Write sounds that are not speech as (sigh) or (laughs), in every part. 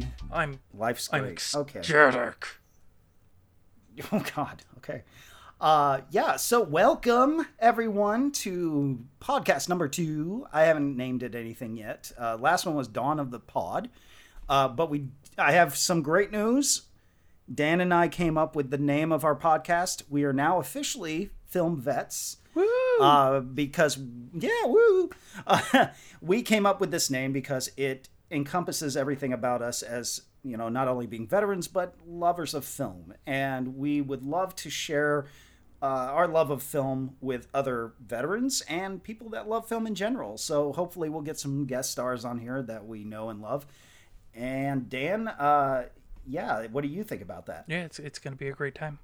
happy? I'm Life's I'm great. okay. ecstatic. (laughs) Oh God. Okay. Uh, yeah. So welcome everyone to podcast number two. I haven't named it anything yet. Uh, last one was Dawn of the Pod. Uh, but we, I have some great news. Dan and I came up with the name of our podcast. We are now officially film vets. Woo! Uh, because yeah, woo. Uh, (laughs) we came up with this name because it encompasses everything about us as you know, not only being veterans but lovers of film, and we would love to share uh, our love of film with other veterans and people that love film in general. So hopefully, we'll get some guest stars on here that we know and love. And Dan, uh, yeah, what do you think about that? yeah, it's it's gonna be a great time.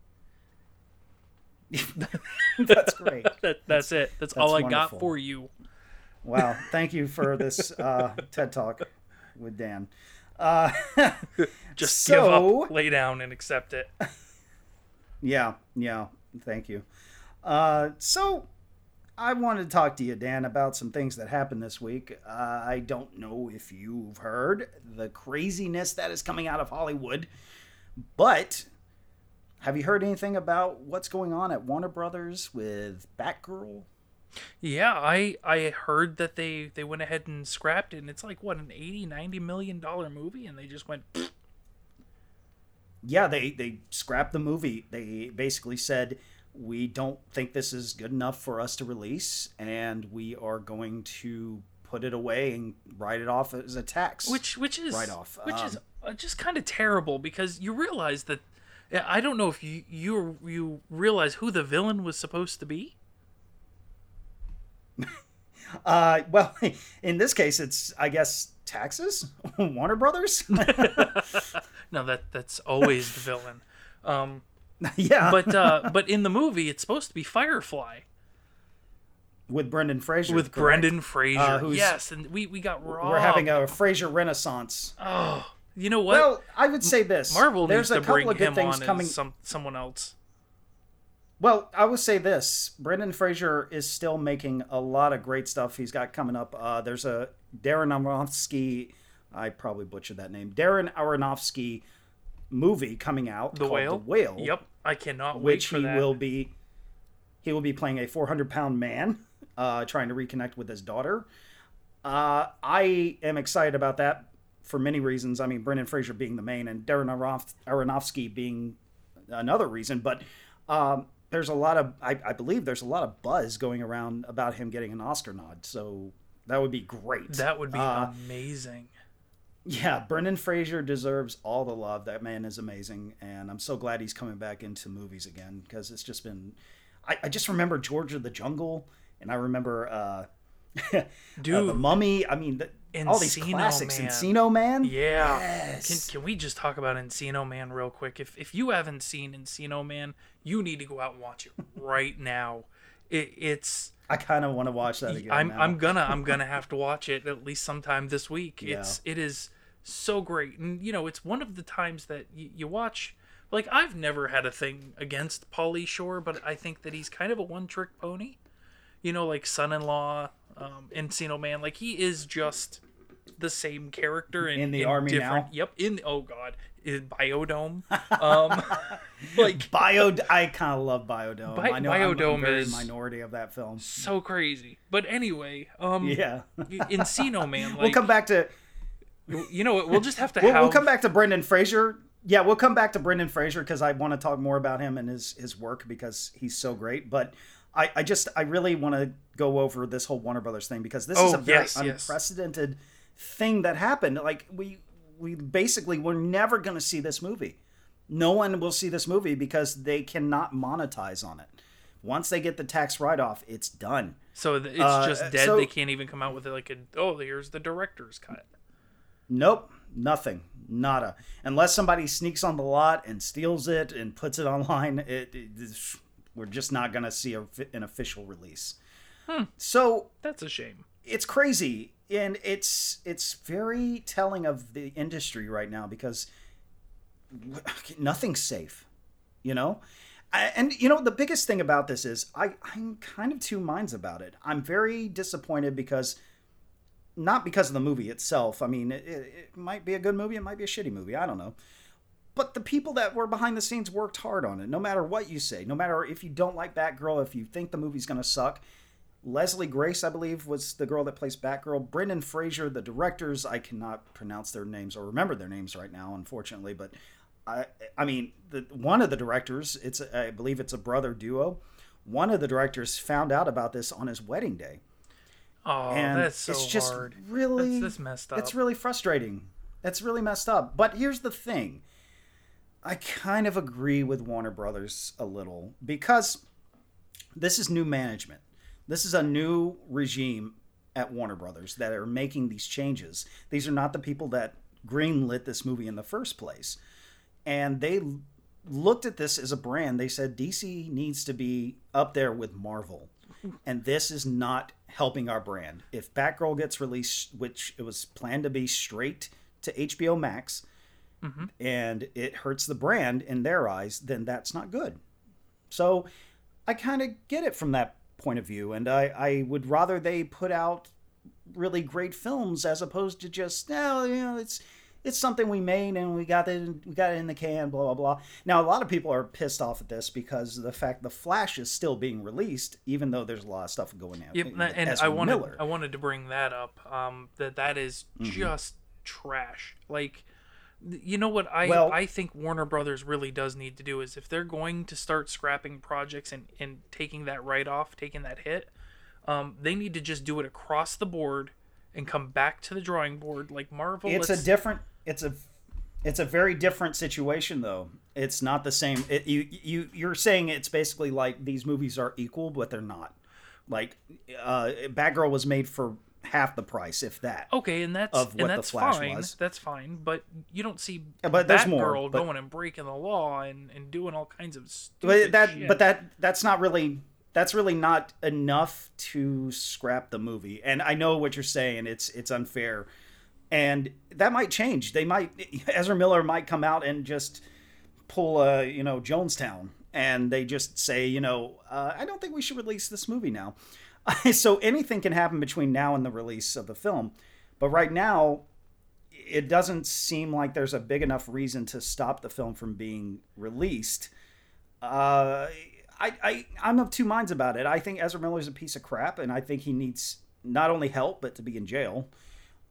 (laughs) That's great. (laughs) That, that's it. That's, all I wonderful. got for you. Wow. Thank you for this uh, (laughs) TED Talk with Dan. Uh, (laughs) Just So- (laughs) give up, lay down, and accept it. (laughs) yeah, yeah. Thank you. Uh, so, I wanted to talk to you, Dan, about some things that happened this week. Uh, I don't know if you've heard the craziness that is coming out of Hollywood, but have you heard anything about what's going on at Warner Brothers with Batgirl? Yeah, I I heard that they they went ahead and scrapped it, and it's like what an 80 90 million dollar movie, and they just went. "Pfft." yeah, they they scrapped the movie. They basically said we don't think this is good enough for us to release, and we are going to put it away and write it off as a tax. which which is Right off, which is um, uh, just kind of terrible because you realize that I don't know if you you you realize who the villain was supposed to be. (laughs) uh, well, (laughs) in this case, it's I guess taxes. (laughs) Warner Brothers. No, that that's always the villain. Um, yeah, but uh, but in the movie, it's supposed to be Firefly with Brendan Fraser. with correct? Brendan Fraser. Uh, who's- yes, and we we got robbed. We're having a Fraser renaissance. oh, you know what? Well, I would say this. Marvel There's needs a to couple bring of good him things on coming. as some someone else. Well, I would say this: Brendan Fraser is still making a lot of great stuff. He's got coming up. Uh, there's a Darren Aronofsky. I probably butchered that name. Darren Aronofsky movie coming out The called whale. The Whale. Yep, I cannot wait Which for he that. will be. He will be playing a 400 pound man, (laughs) uh, trying to reconnect with his daughter. Uh, I am excited about that for many reasons. I mean, Brendan Fraser being the main, and Darren Aronof- Aronofsky being another reason. But um, there's a lot of, I, I believe, there's a lot of buzz going around about him getting an Oscar nod. So that would be great. That would be Uh, amazing. yeah, Brendan Fraser deserves all the love. That man is amazing, and I'm so glad he's coming back into movies again because it's just been. I, I just remember George of the Jungle, and I remember uh, (laughs) uh, the Mummy. I mean, the, all these Encino classics. Man. Encino Man. Yeah. Yes. Can, can we just talk about Encino Man real quick? If if you haven't seen Encino Man, you need to go out and watch it right now. It, it's I kind of want to watch that again. I'm now. I'm gonna I'm (laughs) gonna have to watch it at least sometime this week. It's it is so great, and you know it's one of the times that y- you watch. Like I've never had a thing against Pauly Shore, but I think that he's kind of a one trick pony. You know, like son-in-law, um, Encino Man. Like he is just the same character in, In the army different, now? Yep. In oh god, in Biodome. Um, (laughs) like Bio. I kind of love Biodome. Bi- I know I'm- I'm, Biodome very is- minority of that film. so crazy. But anyway, um, Yeah. Encino Man. (laughs) Like, we'll come back to You know what? We'll just have to we'll, have. we'll come back to Brendan Fraser. Yeah, we'll come back to Brendan Fraser because I want to talk more about him and his his work because he's so great. But I, I just I really want to go over this whole Warner Brothers thing because this is Oh, a very yes, yes. unprecedented thing that happened. Like we we basically we're never going to see this movie. No one will see this movie because they cannot monetize on it. Once they get the tax write off, it's done. So it's Uh, just dead. so- they can't even come out with it like a. Oh, here's the director's cut. Nope, nothing, nada. Unless somebody sneaks on the lot and steals it and puts it (laughs) online, it, it is- we're just not going to see a, an official release. So That's a shame. it's crazy, and it's it's very telling of the industry right now because (laughs) nothing's safe, you know. And you know the biggest thing about this is I I'm kind of two minds about it. I'm very disappointed because not because of the movie itself. I mean, it, it might be a good movie, it might be a shitty movie. I don't know. But the people that were behind the scenes worked hard on it. No matter what you say, no matter if you don't like Batgirl, if you think the movie's going to suck, Leslie Grace, I believe, was the girl that plays Batgirl. Brendan Fraser, the directors, I cannot pronounce their names or remember their names right now, unfortunately. But I, I mean, the, one of the directors, it's I believe it's a brother duo. One of the directors found out about this on his wedding day. Oh, and that's so it's just hard. really that's, that's messed up. It's really frustrating. It's really messed up. But here's the thing. I kind of agree with Warner Brothers a little because this is new management. This is a new regime at Warner Brothers that are making these changes. These are not the people that greenlit this movie in the first place. And they looked at this as a brand. They said DC needs to be up there with Marvel. And this is not helping our brand. If Batgirl gets released, which it was planned to be straight to HBO Max, mm-hmm. and it hurts the brand in their eyes, then that's not good. So I kind of get it from that point of view, and I, I would rather they put out really great films as opposed to just, oh, you know, it's it's something we made and we got it we got it in the can blah blah blah now a lot of people are pissed off at this because of the fact the flash is still being released even though there's a lot of stuff going on yep and i wanted Miller. i wanted to bring that up um that that is mm-hmm. just trash like you know what I well, I think Warner Brothers really does need to do is if they're going to start scrapping projects and, and taking that write off, taking that hit, um, they need to just do it across the board and come back to the drawing board like Marvel. It's a different it's a it's a very different situation though. It's not the same. It, you you you're saying it's basically like these movies are equal, but they're not. Like uh, Batgirl was made for half the price, if that. Okay, and that's of what and that's the Flash fine. Was. That's fine, but you don't see yeah, but there's more, but, going and breaking the law and, and doing all kinds of stupid but that shit. but that that's not really that's really not enough to scrap the movie. And I know what you're saying. It's it's unfair and that might change. They might (laughs) Ezra Miller might come out and just pull a you know Jonestown, and they just say you know uh, I don't think we should release this movie now. (laughs) so anything can happen between now and the release of the film, but right now it doesn't seem like there's a big enough reason to stop the film from being released. Uh, I, I I'm of two minds about it. I think Ezra Miller's a piece of crap, and I think he needs not only help but to be in jail.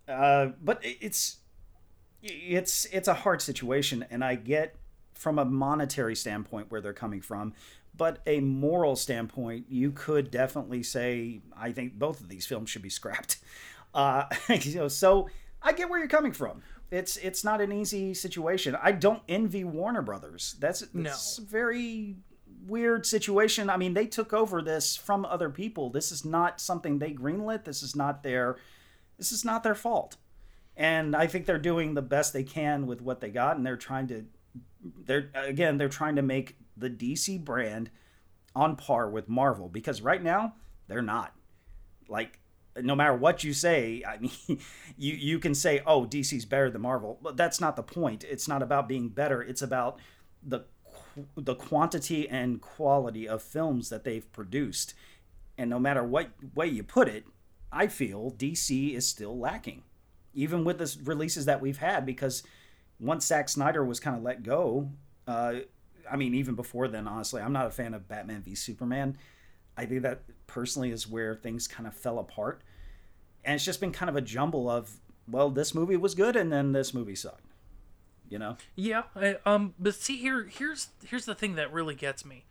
Uh, but it's it's it's a hard situation, and I get from a monetary standpoint where they're coming from, but a moral standpoint, you could definitely say I think both of these films should be scrapped. (laughs) Uh, (laughs) you know, so I get where you're coming from. It's it's not an easy situation. I don't envy Warner Brothers. That's, that's no. a very weird situation. I mean, they took over this from other people. This is not something they greenlit. This is not their this is not their fault. And I think they're doing the best they can with what they got and they're trying to they're again they're trying to make the DC brand on par with Marvel because right now they're not. Like no matter what you say, I (laughs) mean you you can say oh DC's better than Marvel, but that's not the point. It's not about being better. It's about the the quantity and quality of films that they've produced. And no matter what way you put it, I feel DC is still lacking, even with the releases that we've had. Because once Zack Snyder was kind of let go, uh, I mean, even before then, honestly, I'm not a fan of Batman v Superman. I think that personally is where things kind of fell apart, and it's just been kind of a jumble of well, this movie was good, and then this movie sucked. You know? Yeah. I, um. But see here, here's here's the thing that really gets me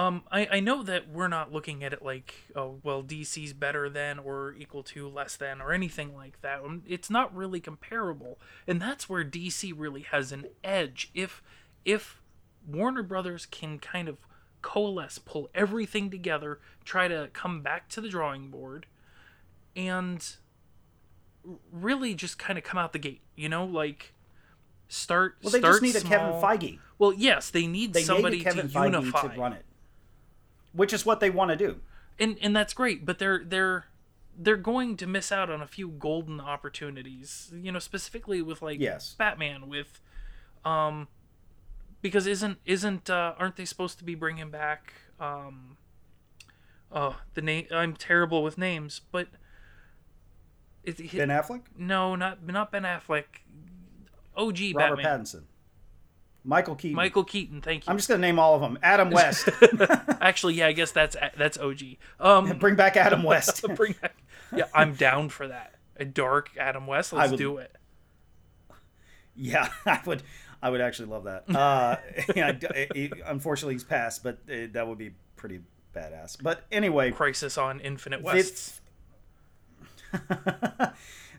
um, I, I know that we're not looking at it like, oh, well, DC's better than or equal to less than or anything like that. Um, it's not really comparable, and that's where DC really has an edge. If if Warner Brothers can kind of coalesce, pull everything together, try to come back to the drawing board, and really just kind of come out the gate, you know, like start. Well, they start just need small. a Kevin Feige. Well, yes, they need they somebody need Kevin to Feige unify to run it which is what they want to do. And and that's great, but they're they're they're going to miss out on a few golden opportunities. You know, specifically with like yes. Batman with um because isn't isn't uh, aren't they supposed to be bringing back um oh the name I'm terrible with names, but It, it, Ben Affleck, no, not not Ben Affleck. OG Robert Batman. Pattinson, Michael Keaton. Michael Keaton. Thank you. I'm just gonna name all of them. Adam (laughs) West. (laughs) Actually, yeah, I guess that's that's OG. Um, Bring back Adam (laughs) West. bring back. Yeah, I'm down for that. A dark Adam West. Let's would- do it. Yeah, I would. I would actually love that. Uh, yeah, d- he- unfortunately, he's passed, but uh, that would be pretty badass. But anyway, Crisis on Infinite West.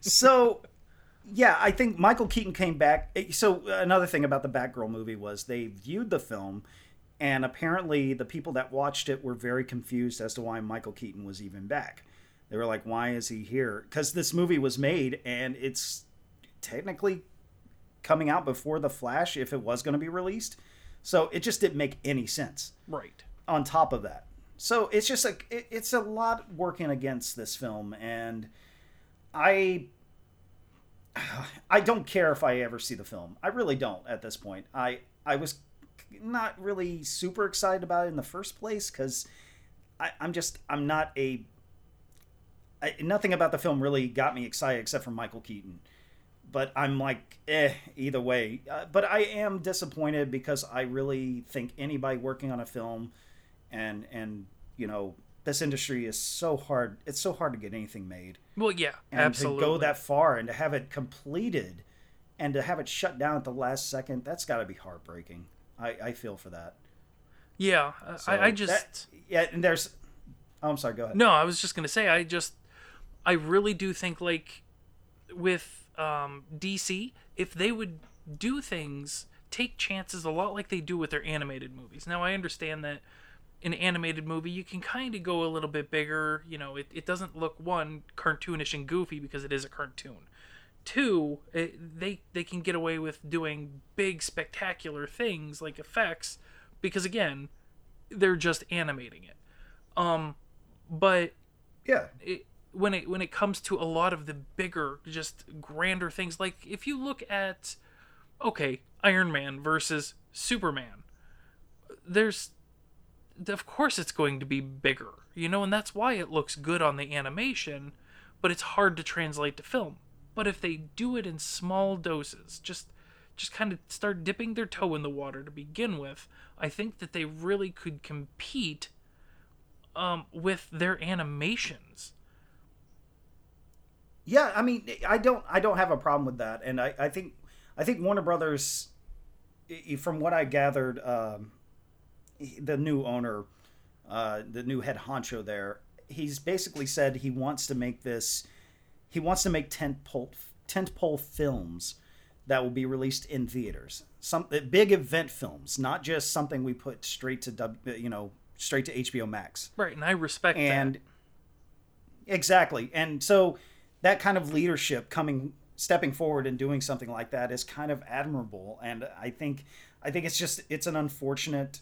so yeah, I think Michael Keaton came back. eh, So another thing about the Batgirl movie was they viewed the film, and apparently the people that watched it were very confused as to why Michael Keaton was even back. They were like, "Why is he here?" Because this movie was made, and it's technically coming out before the Flash, if it was going to be released. So it just didn't make any sense Right. on top of that. So it's just like it, it's a lot working against this film, and I (sighs) I don't care if I ever see the film. I really don't at this point. I I was not really super excited about it in the first place because I'm just I'm not a I, nothing about the film really got me excited except for Michael Keaton. But I'm like, eh, either way. Uh, but I am disappointed because I really think anybody working on a film and and you know this industry is so hard it's so hard to get anything made Well, yeah, and absolutely. to go that far and to have it completed and to have it shut down at the last second that's got to be heartbreaking i i feel for that yeah, So I, I that- just yeah and there's oh i'm sorry go ahead no. I was just gonna say. I just, I really do think like, with um, DC, if they would do things, take chances a lot like they do with their animated movies. Now I understand that an animated movie you can kind of go a little bit bigger. You know, it, it doesn't look one cartoonish and goofy because it is a cartoon. Two, it, they they can get away with doing big spectacular things like effects because again, they're just animating it. Um, but yeah it, when it when it comes to a lot of the bigger, just grander things, like if you look at, okay, Iron Man versus Superman, there's, of course, it's going to be bigger, you know, and that's why it looks good on the animation, but it's hard to translate to film. But if they do it in small doses, just just kind of start dipping their toe in the water to begin with, I think that they really could compete um, with their animations. yeah i mean i don't i don't have a problem with that and i i think i think warner brothers from what i gathered um the new owner uh the new head honcho there he's basically said he wants to make this he wants to make tent pole tent pole films that will be released in theaters some uh, big event films not just something we put straight to W- you know straight to hbo max Right, and I respect and that. exactly and so that kind of leadership coming stepping forward and doing something like that is kind of admirable and i think i think it's just it's an unfortunate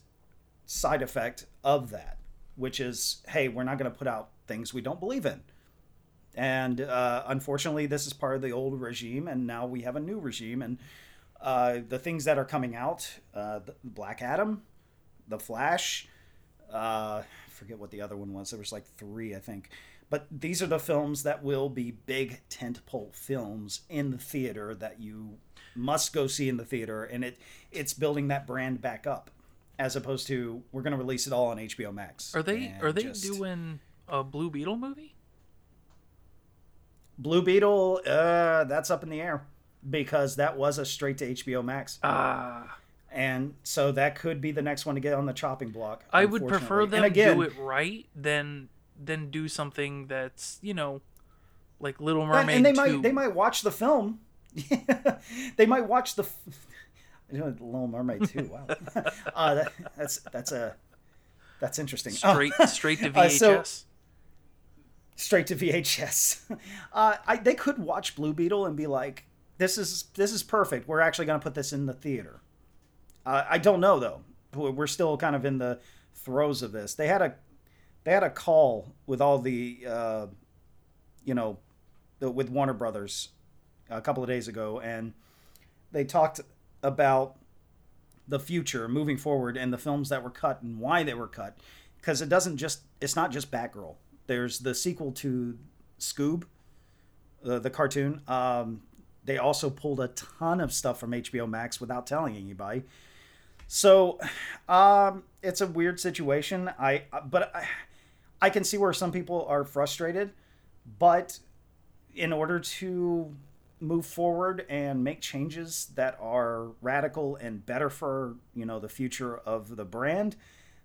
side effect of that which is hey we're not going to put out things we don't believe in and uh, unfortunately this is part of the old regime and now we have a new regime and uh, the things that are coming out uh, black adam the flash uh, I forget what the other one was. There was like three, I think. But these are the films that will be big tentpole films in the theater that you must go see in the theater, and it it's building that brand back up, as opposed to we're going to release it all on HBO Max. Are they are they just- doing a Blue Beetle movie? Blue Beetle? Uh, that's up in the air because that was a straight to HBO Max, Ah, and so that could be the next one to get on the chopping block. I would prefer them again, do it right than than do something that's you know like Little And- Mermaid and they 2. might they might watch the film. (laughs) they might watch the f- you know, Little Mermaid too. Wow, (laughs) (laughs) uh, that, that's that's a that's interesting. Oh, straight straight to (laughs) Uh, VHS. so- straight to VHS. Uh, I, they could watch Blue Beetle and be like, "This is this is perfect. We're actually going to put this in the theater." Uh, I don't know though. We're we're still kind of in the throes of this. They had a they had a call with all the uh, you know the, with Warner Brothers a couple of days ago, and they talked about the future moving forward and the films that were cut and why they were cut because it doesn't just it's not just Batgirl. There's the sequel to Scoob uh, the cartoon. Um, they also pulled a ton of stuff from HBO Max without telling anybody. So, um, it's a weird situation. I but I, I can see where some people are frustrated, but in order to move forward and make changes that are radical and better for you know the future of the brand.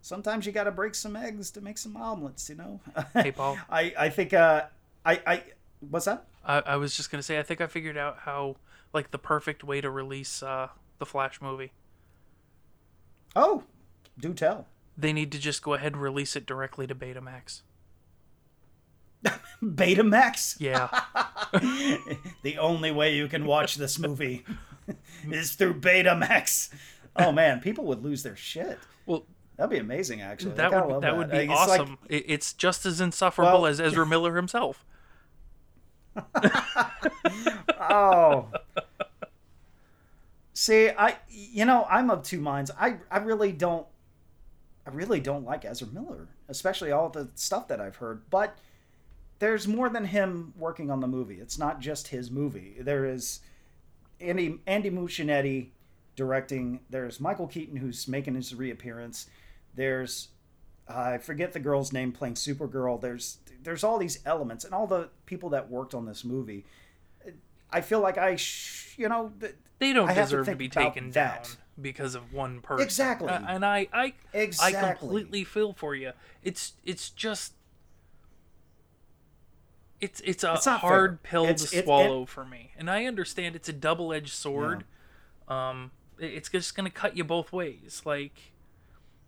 Sometimes you got to break some eggs to make some omelets you know? Hey paul. (laughs) I i think uh i i what's that? I, I was just gonna say i think i figured out how like the perfect way to release uh the flash movie. Oh do tell. They need to just go ahead and release it directly to betamax (laughs) Betamax? Yeah. (laughs) the only way you can watch this movie (laughs) is through Betamax. Oh man, people would lose their shit. Well, that'd be amazing. Actually, that would that, that, would be it's awesome. Like, it's just as insufferable well, as Ezra Miller himself. oh. See, I you know I'm of two minds. I I really don't I really don't like Ezra Miller, especially all the stuff that I've heard. But there's more than him working on the movie. It's not just his movie. There is Andy Andy Muschietti directing. There's Michael Keaton who's making his reappearance. There's I forget the girl's name playing Supergirl. There's there's all these elements and all the people that worked on this movie. I feel like I, sh- you know, they don't I deserve to, to, be taken down because of one person. Exactly. Uh, and I, I, exactly. I completely feel for you. It's, it's just it's it's a it's hard fair. pill it's, to swallow it, for me, and I understand it's a double edged sword. Yeah. Um, it's just going to cut you both ways. Like,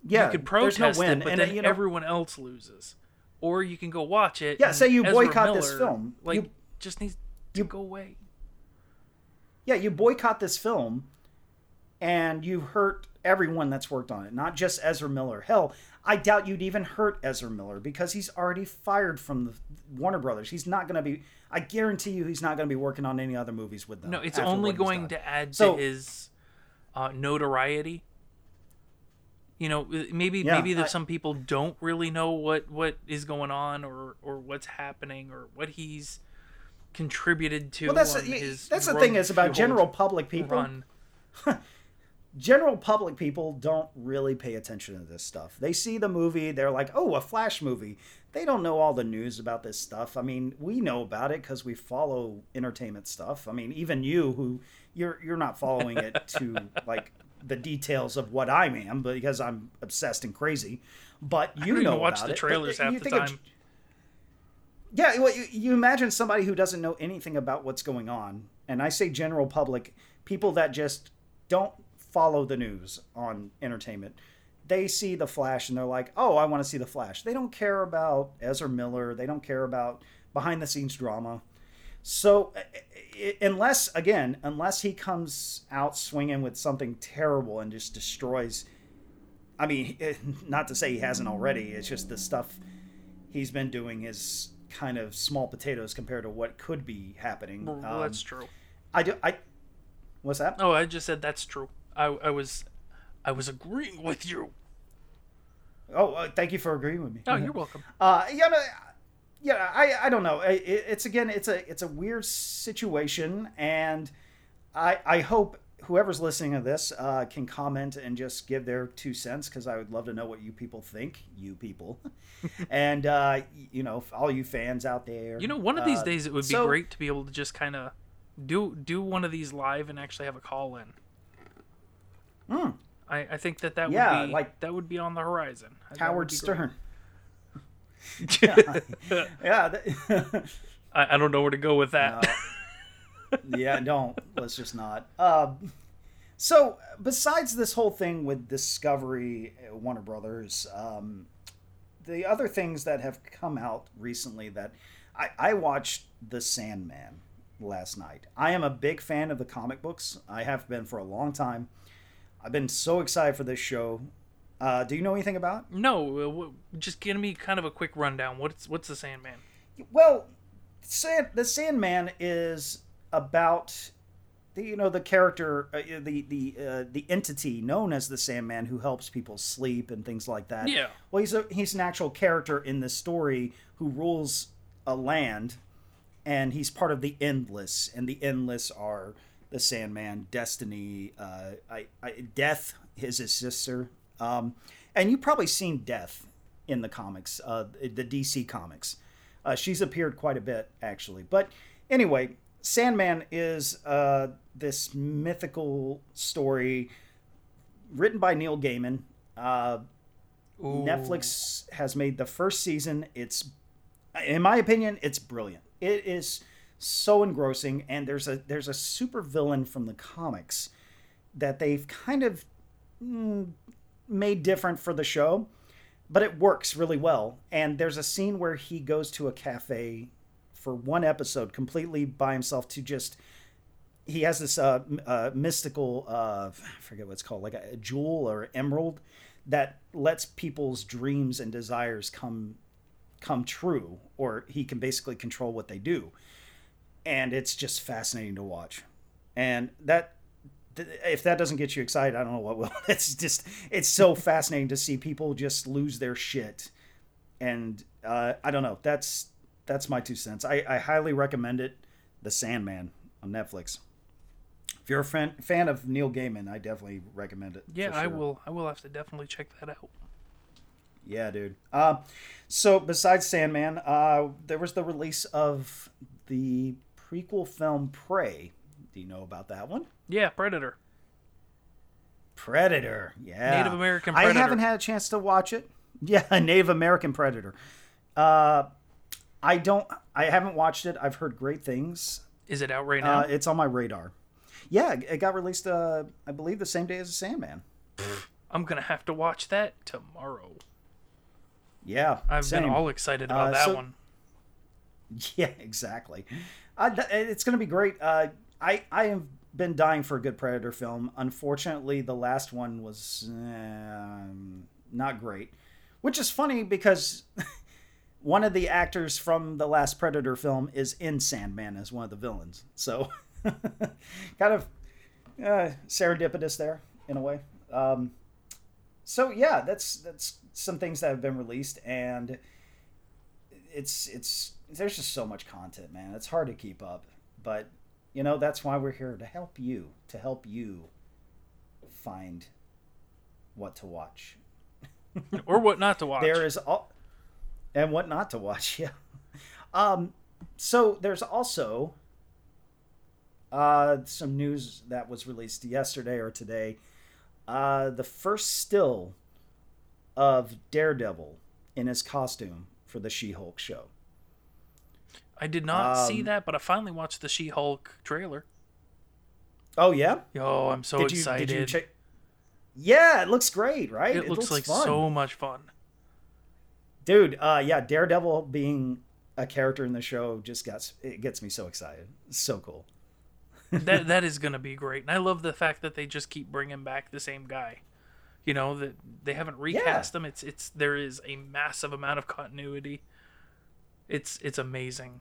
yeah, you could protest no it, but and, then you know, everyone else loses, or you can go watch it. Yeah, say you Ezra boycott Miller, this film, like you, just needs to you, go away. Yeah, you boycott this film, and you hurt everyone that's worked on it, not just Ezra Miller. Hell, I doubt you'd even hurt Ezra Miller because he's already fired from the Warner Brothers. He's not going to be. I guarantee you, he's not going to be working on any other movies with them. No, it's only going to add so, to his uh, notoriety. You know, maybe yeah, maybe that some people don't really know what what is going on or or what's happening or what he's contributed to. Well, that's a, that's the thing is about general public people. (laughs) general public people don't really pay attention to this stuff. They see the movie, they're like, "Oh, a Flash movie." They don't know all the news about this stuff. I mean, we know about it cuz we follow entertainment stuff. I mean, even you who you're you're not following it to (laughs) like the details of what I am because I'm obsessed and crazy. But you know watch the it. trailers half the time. yeah, well, you, you imagine somebody who doesn't know anything about what's going on, and I say general public, people that just don't follow the news on entertainment. They see the Flash and they're like, "Oh, I want to see the Flash." They don't care about Ezra Miller. They don't care about behind the scenes drama. So, uh, uh, uh, unless again, unless he comes out swinging with something terrible and just destroys, I mean, (laughs) eh, not to say he hasn't already. It's just the stuff he's been doing is kind of small potatoes compared to what could be happening. Well, um, that's true. I do. I. What's that? Oh, I just said that's true. I, I was I was agreeing with you. Oh, uh, thank you for agreeing with me. Oh, you're welcome. Uh, yeah, no, yeah, I, I don't know. It, it's again, it's a, it's a weird situation, and I, I hope whoever's listening to this uh, can comment and just give their two cents because I would love to know what you people think, you people, (laughs) and uh, you know, all you fans out there. You know, one of these uh, days it would be so, great to be able to just kind of do do one of these live and actually have a call in. Hmm. I, I think that that yeah, would be like that would be on the horizon. Howard Stern. yeah, (laughs) yeah I, I don't know where to go with that. No. yeah, don't. Let's just not. Uh, so, besides this whole thing with Discovery, uh, Warner Brothers, um, the other things that have come out recently that I, I watched The Sandman last night. I am a big fan of the comic books. I have been for a long time. I've been so excited for this show. Uh, do you know anything about? No, uh, just give me kind of a quick rundown. What's what's the Sandman? Well, Sand, the Sandman is about the you know the character uh, the the uh, the entity known as the Sandman who helps people sleep and things like that. Yeah. Well, he's a he's an actual character in this story who rules a land and he's part of the Endless, and the Endless are the Sandman, Destiny, uh, I, I, Death is his sister, um, and you've probably seen Death in the comics, uh, the DC comics. Uh, she's appeared quite a bit actually, but anyway, Sandman is uh, this mythical story written by Neil Gaiman. Uh, Netflix has made the first season. It's, in my opinion, it's brilliant. It is so engrossing, and there's a there's a super villain from the comics that they've kind of mm, made different for the show, but it works really well. And there's a scene where he goes to a cafe for one episode completely by himself to just he has this uh, uh, mystical uh, I forget what it's called like a, a jewel or emerald that lets people's dreams and desires come come true or he can basically control what they do and it's just fascinating to watch and that if that doesn't get you excited i don't know what will (laughs) it's just it's so (laughs) fascinating to see people just lose their shit and uh, i don't know that's that's my two cents. I, I highly recommend it. The Sandman on Netflix. If you're a fan, fan of Neil Gaiman, I definitely recommend it. Yeah, sure. I will. I will have to definitely check that out. Yeah, dude. Uh, so besides Sandman, uh, there was the release of the prequel film Prey. Do you know about that one? Yeah, Predator. Predator. Yeah. Native American Predator. I haven't had a chance to watch it. (laughs) Yeah, Native American Predator. Uh, I don't. I haven't watched it. I've heard great things. Is it out right now? Uh, it's on my radar. Yeah, it got released. Uh, I believe the same day as the Sandman. I'm gonna have to watch that tomorrow. Yeah, I've same. been all excited about uh, that so, one. (laughs) Yeah, exactly. Uh, it's gonna be great. Uh, I I have been dying for a good Predator film. Unfortunately, the last one was um, not great, which is funny because (laughs) one of the actors from the last Predator film is in Sandman as one of the villains. So, (laughs) kind of uh, serendipitous there in a way. Um, so yeah, that's that's some things that have been released, and it's it's there's just so much content, man. It's hard to keep up, but you know that's why we're here to help you, to help you find what to watch (laughs) or what not to watch. There is all and what not to watch. (laughs) Yeah. Um, so there's also uh, some news that was released yesterday or today. Uh, the first still of Daredevil in his costume for the She-Hulk show. I did not um, see that, but I finally watched the She-Hulk trailer. Oh yeah! Oh, I'm so did excited! You, did you check? Yeah, it looks great, right? It, it looks, looks, like fun. so much fun dude uh yeah daredevil being a character in the show just gets it gets me so excited it's so cool (laughs) that that is gonna be great and i love the fact that they just keep bringing back the same guy you know that they haven't recast yeah. him it's it's there is a massive amount of continuity it's it's amazing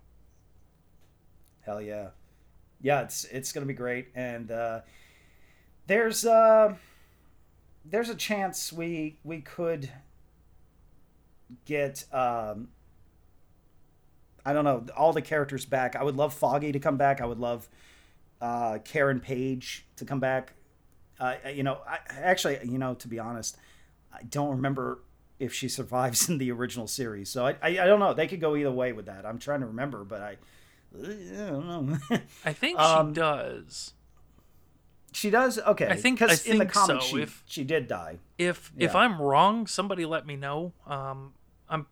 hell yeah yeah it's it's gonna be great and uh there's uh there's a chance we we could get um, I don't know all the characters back. I would love Foggy to come back. I would love uh, Karen Page to come back. Uh, you know, I, actually, you know, to be honest, I don't remember if she survives (laughs) in the original series. So I, I, I don't know. They could go either way with that. I'm trying to remember, but I, I don't know. (laughs) I think um, she does. She does. Okay, I think because in the comics so. she, if, she did die. If yeah. if I'm wrong, somebody let me know. Um, I'm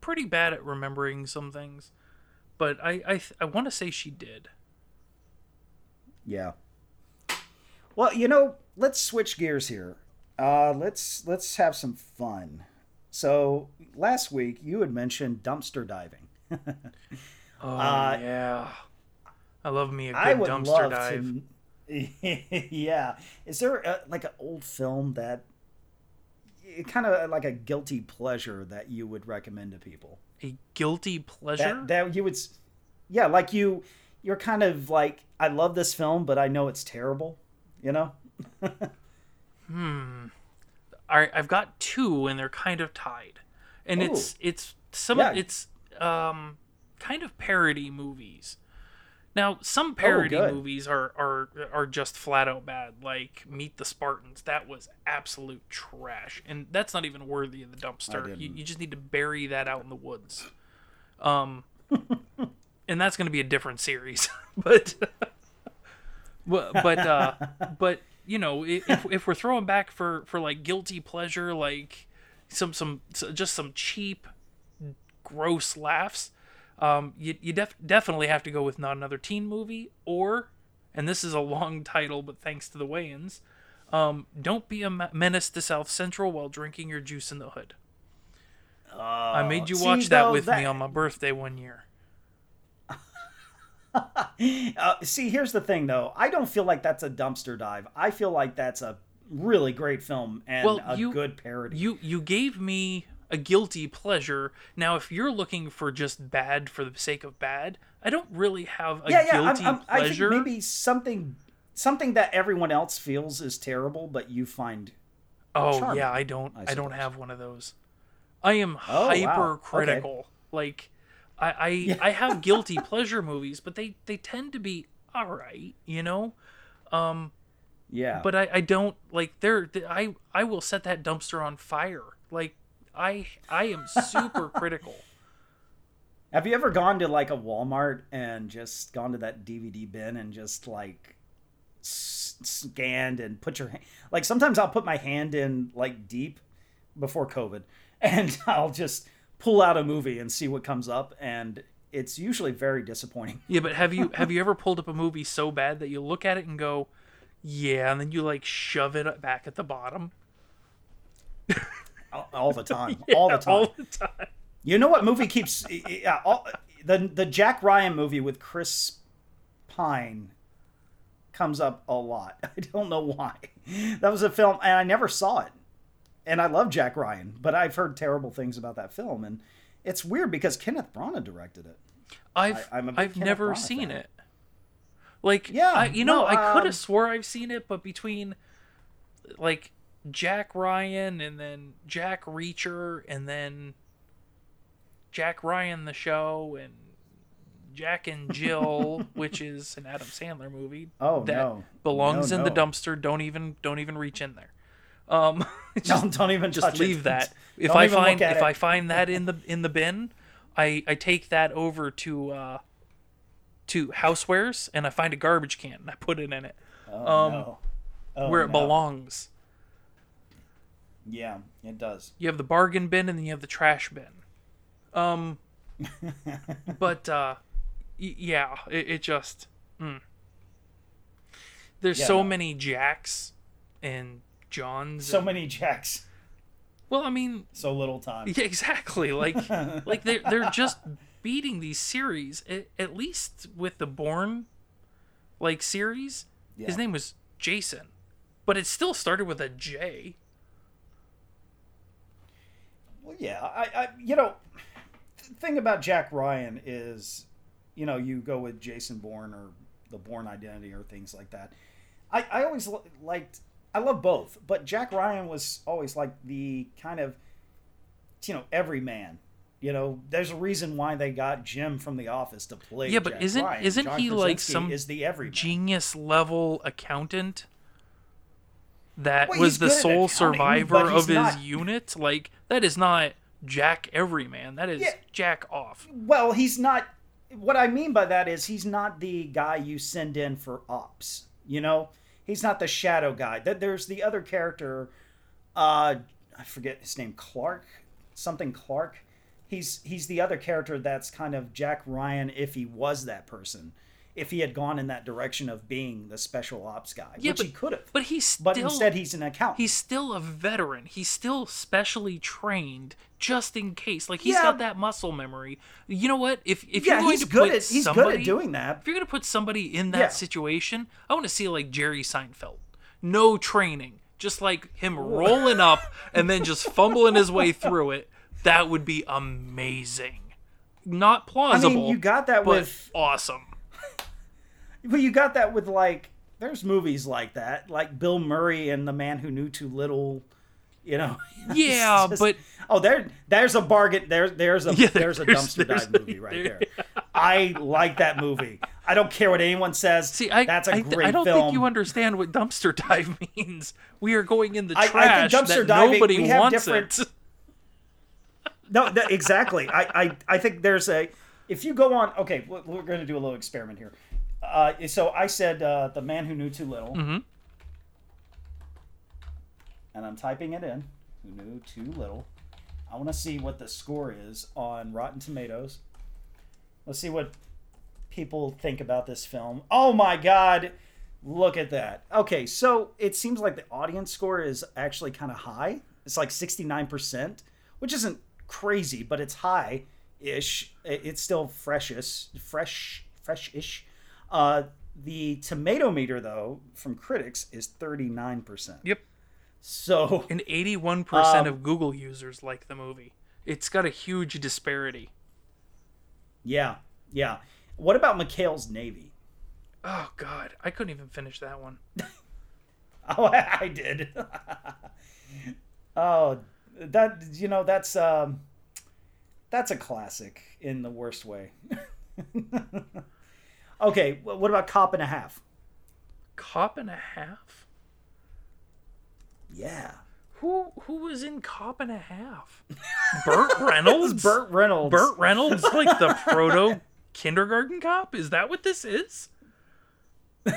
pretty bad at remembering some things, but I I I want to say she did. Yeah. Well, you know, let's switch gears here. Uh, let's let's have some fun. So last week you had mentioned dumpster diving. (laughs) oh uh, yeah, I love me a good dumpster dive. To, (laughs) yeah. Is there a, like an old film that kind of like a guilty pleasure that you would recommend to people? A guilty pleasure that, that you would, yeah, like you, you're kind of like, I love this film, but I know it's terrible. You know? hmm. All right, I've got two, and they're kind of tied, and Ooh. it's it's some yeah. it's um kind of parody movies. Now, some parody good. movies are, are are just flat out bad, like Meet the Spartans. That was absolute trash, and that's not even worthy of the dumpster. You, you just need to bury that out in the woods. Um, (laughs) and that's going to be a different series, (laughs) but but but uh, (laughs) but you know, if if we're throwing back for for like guilty pleasure, like some some just some cheap, gross laughs, um, you you def- definitely have to go with not another teen movie or, and this is a long (laughs) title, but thanks to the Wayans, um, don't be a menace to South Central while drinking your juice in the hood. I made you see, watch that though, with me on my birthday one year. (laughs) Uh, see, here's the thing, though. I don't feel like that's a dumpster dive. I feel like that's a really great film and Well, a you- good parody. You you gave me a guilty pleasure. Now, if you're looking for just bad for the sake of bad, I don't really have a yeah, yeah. I'm, guilty I'm, I think pleasure. maybe something, something that everyone else feels is terrible, but you find. oh charming, yeah, I don't. I I, don't have one of those. I am Oh, wow. Okay. Like, I I, (laughs) I have guilty pleasure movies, but they they tend to be all right, you know. Um, yeah. But I, I don't like they're I I will set that dumpster on fire. Like I I am super (laughs) critical. Have you ever gone to like a Walmart and just gone to that DVD bin and just like s- scanned and put your hand like sometimes I'll put my hand in like deep before COVID (laughs) and I'll just pull out a movie and see what comes up and it's usually very disappointing. Yeah, but have you have you ever (laughs) pulled up a movie so bad that you look at it and go, yeah, and then you like shove it back at the bottom all, the time, (laughs) all the time. all the time. You know what movie keeps yeah, all, the the Jack Ryan movie with Chris Pine comes up a lot. (laughs) I don't know why. That was a film and I never saw it. And I love Jack Ryan, but I've heard terrible things about that film and it's weird because Kenneth Branagh directed it. I've I- I'm a big I've Kenneth never Branagh seen fan. it. Like Yeah, I, you know, no, I could um, have swore I've seen it, but between like Jack Ryan and then Jack Reacher and then Jack Ryan the show and Jack and Jill, (laughs) which is an Adam Sandler movie. Oh, that no. belongs No, in the dumpster. Don't even don't even reach in there. Um, (laughs) just, Don't, don't even just leave it. that. (laughs) If Don't I find if it. I find that in the in the bin, I I take that over to uh to housewares and I find a garbage can and I put it in it Oh, um, no. Oh, where it no. belongs. Yeah, it does. You have the bargain bin and then you have the trash bin. Um, (laughs) but uh, y- yeah, it, it just mm. there's Yeah, so no. many Jacks and Johns. So and- many Jacks, well, I mean, so little time. Yeah, exactly. Like, (laughs) like they're they're just beating these series. At, at least with the Bourne, like series, his name was Jason, but it still started with a J. Well, yeah, I, I, you know, the thing about Jack Ryan is, you know, you go with Jason Bourne or the Bourne Identity or things like that. I, I always li- liked, I love both, but Jack Ryan was always like the kind of, you know, everyman. You know, there's a reason why they got Jim from The Office to play. Yeah, but Jack isn't- Ryan. isn't John he, like, some is the everyman? Genius level accountant. That Well, was the sole survivor of his not- unit. Like that is not Jack Everyman. That is Yeah. Jack Off. Well, he's not. What I mean by that is he's not the guy you send in for ops. You know, he's not the shadow guy. That there's the other character. Uh, I forget his name. Clark, something Clark. He's he's the other character that's kind of Jack Ryan if he was that person. If he had gone in that direction of being the special ops guy, Yeah, which but he could have. But he's still But instead, he's an accountant. he's still a veteran. He's still specially trained just in case. Like he's Yeah. got that muscle memory. You know what? If if yeah, you're going he's to good put at he's somebody, good at doing that. if you're going to put somebody in that Yeah. situation, I want to see like Jerry Seinfeld. No training, just like him rolling up (laughs) and then just fumbling his way through it. That would be amazing. Not plausible. I mean, you got that with- awesome. But you got that with like there's movies like that, like Bill Murray and The Man Who Knew Too Little. You know. (laughs) Yeah, Just- but oh, there, there's a bargain. There, there's a Yeah, there's a dumpster there's- dive movie right there. I like that movie. I don't care what anyone says. see, I that's a I, great I don't film. think you understand what dumpster (laughs) dive means. We are going in the I- I think trash dumpster that diving- nobody wants different- it. (laughs) No, that, exactly. I, I, I think there's a. If you go on, okay, we're going to do a little experiment here. Uh, so I said uh, the man who knew too little, Mhm. and I'm typing it in. Who knew too little? I want to see what the score is on Rotten Tomatoes. Let's see what people think about this film. Oh my God! Look at that. Okay, so it seems like the audience score is actually kind of high. It's like 69%, which isn't crazy, but it's high ish. It's still freshish, fresh, fresh-ish. Uh, the tomato meter, though, from critics is 39%. Yep. So, And 81% Um, of Google users like the movie. It's got a huge disparity. yeah, yeah. What about McHale's Navy? Oh god, I couldn't even finish that one. (laughs) Oh, I did. (laughs) oh, that you know that's um, that's a classic in the worst way. (laughs) okay, what about Cop and a Half? Cop and a half? Yeah, Who who was in Cop and a half? Burt (laughs) Reynolds? Burt Reynolds. Burt Reynolds like the proto kindergarten cop? Is that what this is? (laughs)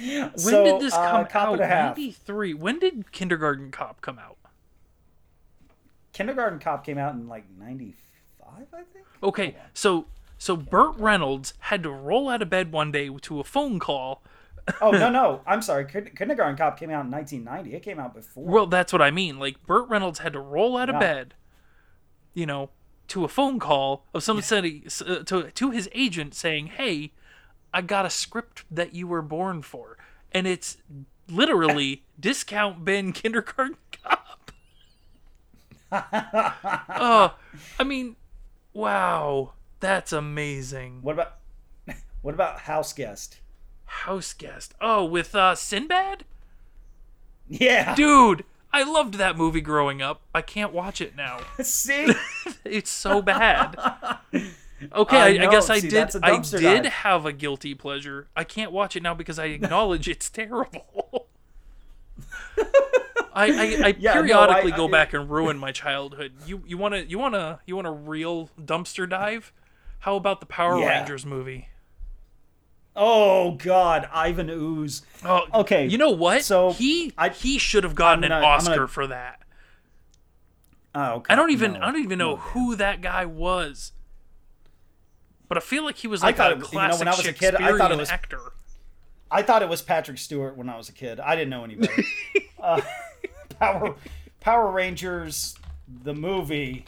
When So, did this uh, come Cop out? and a 93. When did Kindergarten Cop come out? Kindergarten Cop came out in like '95, I think. Okay, so so Burt Reynolds had to roll out of bed one day to a phone call. Oh no, (laughs) no, I'm sorry. Kindergarten Cop came out in 1990. It came out before. Well, that's what I mean. Like Burt Reynolds had to roll out of Yeah. bed, you know, to a phone call of someone saying uh, to to his agent saying, "Hey, I got a script that you were born for," and it's literally (laughs) discount bin (laughs) Kindergarten Cop. oh, I mean, wow, that's amazing. What about (laughs) what about House Guest? House guest. Oh, with uh, Sinbad. Yeah. Dude, I loved that movie growing up. I can't watch it now. (laughs) See. (laughs) It's so bad. Okay, I I, I, guess I did. I did dive. have a guilty pleasure. I can't watch it now because I acknowledge it's terrible. I, I, I Yeah, no, periodically I- go back and ruin my childhood. You you want to you want to you want a real dumpster dive? How about the Power Yeah. Rangers movie? Oh God, Ivan Ooze. Oh, Okay, You know what? so he I- he should have gotten an gonna- I'm Oscar gonna- for that. Oh, okay. I don't even No, I don't even know no. who that guy was. But I feel like he was I like thought a it was- you know, classic when I was a kid, I thought it was- actor. I thought it was Patrick Stewart when I was a kid. I didn't know anybody. (laughs) uh, (laughs) Power Power Rangers the movie.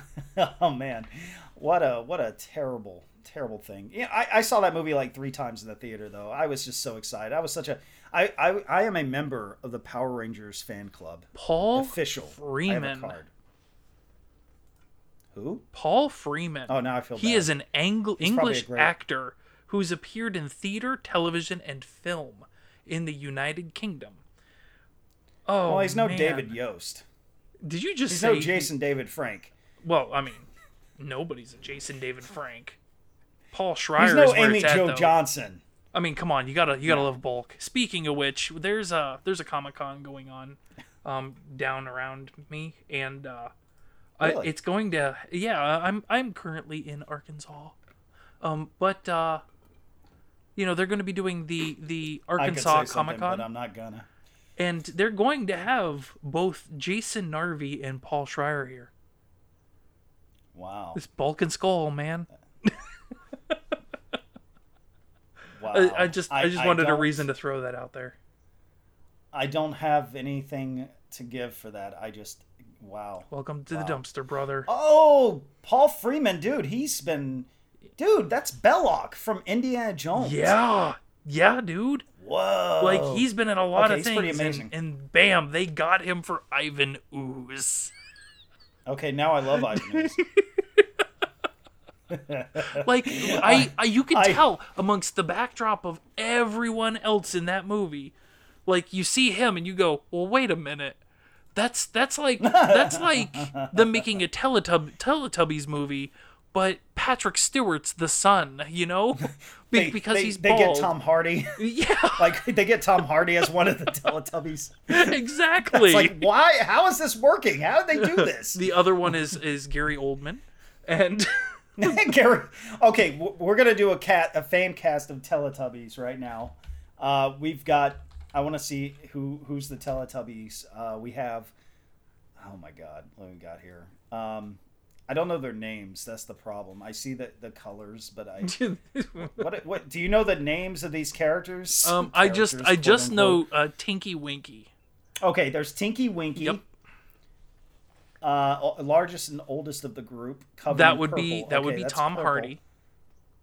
(laughs) oh man, what a what a terrible terrible thing. Yeah, I, I saw that movie like three times in the theater though. I was just so excited. I was such a I I, I am a member of the Power Rangers fan club. Paul Official. I have a Freeman. card. Who? Paul Freeman. Oh, now I feel he bad. is an Ang- probably a English great- actor who's appeared in theater, television, and film in the United Kingdom. Oh, Well, he's no man. David Yost. Did you just He's say no Jason David Frank. Well, I mean, nobody's a Jason David Frank. Paul Schrier He's no Amy it's at, Jo though. Johnson. I mean, come on, you gotta you gotta love bulk. Speaking of which, there's a there's a Comic Con going on, um, down around me, and uh, I, it's going to yeah. I'm I'm currently in Arkansas, um, but uh, you know they're going to be doing the the Arkansas Comic something, but Con, I'm not gonna. and they're going to have both Jason Narvy and Paul Schrier here. Wow. This Bulk and Skull man. Uh, (laughs) wow. I, I just I, just wanted a reason to throw that out there. I don't have anything to give for that. I just wow. Welcome to Wow. the dumpster, brother. Oh, Paul Freeman, dude, he's been, dude, that's Belloq from Indiana Jones. Yeah, yeah, dude. Whoa. Like he's been in a lot Okay, of he's pretty things, amazing. and, and bam, they got him for Ivan Ooze. Okay, now I love Ivan. Ooze. (laughs) Like I, (laughs) I, you can I- tell amongst the backdrop of everyone else in that movie, Like you see him and you go, well, wait a minute. That's that's like that's like (laughs) them making a Teletub Teletubbies movie, but Patrick Stewart's the sun, you know, (laughs) Be- They- because they, he's they get Tom Hardy. (laughs) (laughs) Yeah, like they get Tom Hardy as one of the Teletubbies. exactly. It's like, why? How is this working? How did they do this? the other one is is Gary Oldman, and Gary. Okay, we're gonna do a cat a fan cast of Teletubbies right now. Uh, we've got. I want to see who who's the Teletubbies. Uh, we have. Oh my God, what we got here? Um, I don't know their names. That's the problem. I see the the colors, but I (laughs) what what do you know the names of these characters? um, I just I just quote, know uh, Tinky Winky. Okay, there's Tinky Winky. Yep. Uh, largest and oldest of the group. covered That in would be purple. that would be Tom purple. Hardy.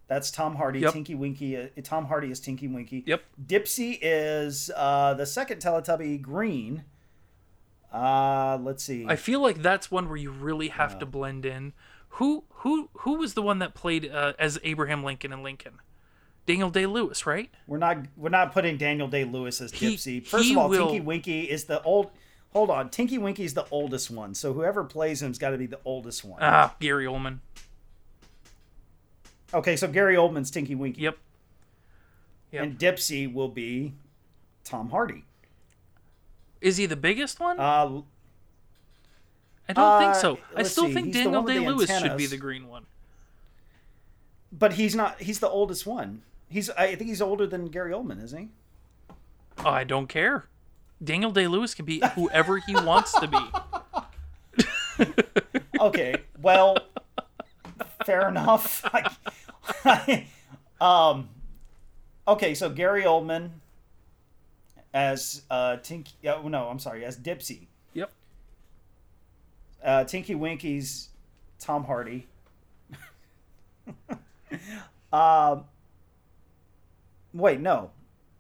That's Tom Hardy. Yep. Tinky Winky. Uh, Tom Hardy is Tinky Winky. Yep. Dipsy is uh, the second Teletubby, Green. Uh, let's see. I feel like that's one where you really have to blend in. Who who who was the one that played uh, as Abraham Lincoln and Lincoln? Daniel Day Lewis, right? we're not we're not putting Daniel Day Lewis as He- Dipsy. First of all, will- Tinky Winky is the old. Hold on, Tinky Winky is the oldest one. So whoever plays him's got to be the oldest one. Ah, Gary Oldman. okay, so Gary Oldman's Tinky Winky, Yep. Yep. and Dipsy will be Tom Hardy. Is he the biggest one? Uh, I don't think uh, so. I still see, think he's Daniel Day Lewis should be the green one. but he's not. He's the oldest one. He's. I think he's older than Gary Oldman, isn't he? Oh, I don't care. Daniel Day Lewis can be whoever he wants to be. (laughs) Okay. Well, fair enough. (laughs) um. Okay, so Gary Oldman as uh Tinky. Oh, no, I'm sorry, as Dipsy. Yep. Uh, Tinky Winky's Tom Hardy. (laughs) um. Wait, no,